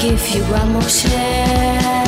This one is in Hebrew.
Give you one more chance.